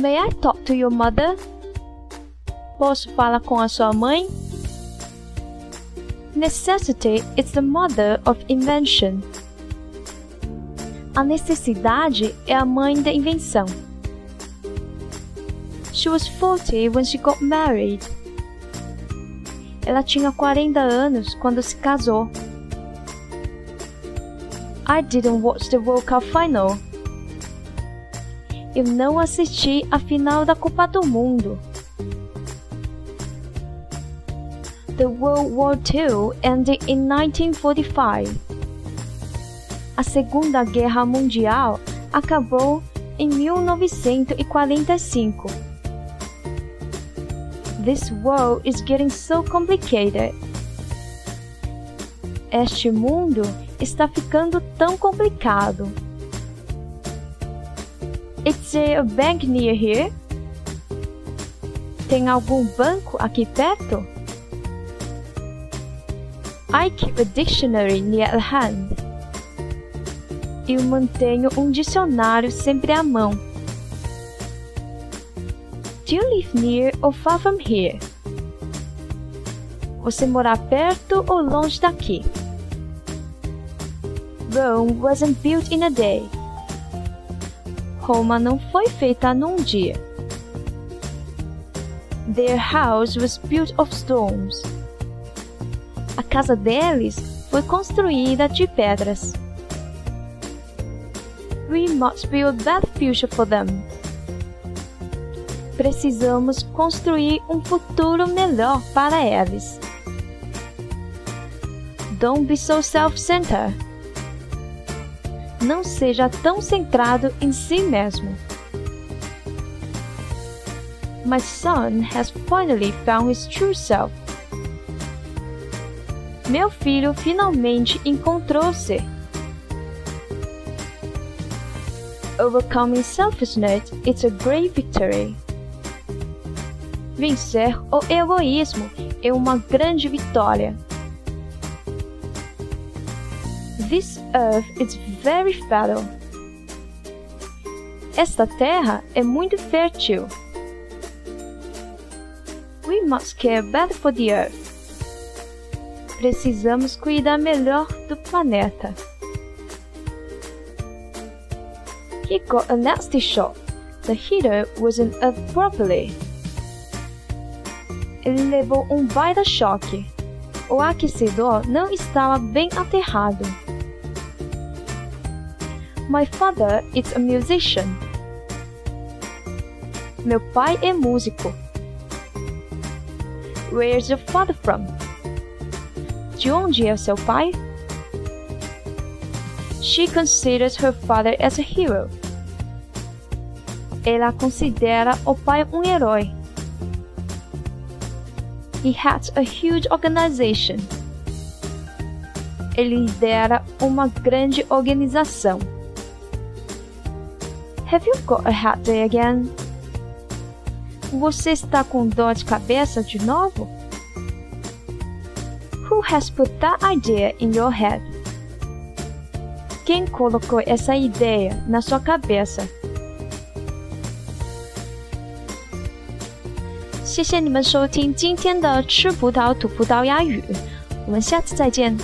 May I talk to your mother? Posso falar com a sua mãe? Necessity is the mother of invention. A necessidade é a mãe da invenção. She was 40 when she got married. Ela tinha 40 anos quando se casou. I didn't watch the World Cup final. Eu não assisti a final da Copa do Mundo. The World War II ended in 1945. A Segunda Guerra Mundial acabou em 1945. This world is getting so complicated. Este mundo está ficando tão complicado. Is there a bank near here? Tem algum banco aqui perto? I keep a dictionary near at hand. Eu mantenho um dicionário sempre à mão. Do you live near or far from here? Você mora perto ou longe daqui? Rome wasn't built in a day. Roma não foi feita num dia. Their house was built of stones. A casa deles foi construída de pedras. We must build that future for them. Precisamos construir um futuro melhor para eles. Don't be so self-centered. Não seja tão centrado em si mesmo. My son has finally found his true self. Meu filho finalmente encontrou-se. Overcoming selfishness is a great victory. Vencer o egoísmo é uma grande vitória. This earth is very fertile. Esta terra é muito fértil. We must care better for the earth. Precisamos cuidar melhor do planeta. He got a nasty shock. The heater wasn't up properly. Ele levou um baita choque. O aquecedor não estava bem aterrado. My father is a musician. Meu pai é músico. Where's your father from? De onde é seu pai? She considers her father as a hero. Ela considera o pai um herói. He has a huge organization. Ele lidera uma grande organização. Have you got a head day again? Você está com dor de cabeça de novo? Who has put that idea in your head? Quem colocou essa ideia na sua cabeça? 谢谢你们收听今天的吃葡萄吐葡萄牙语，我们下次再见。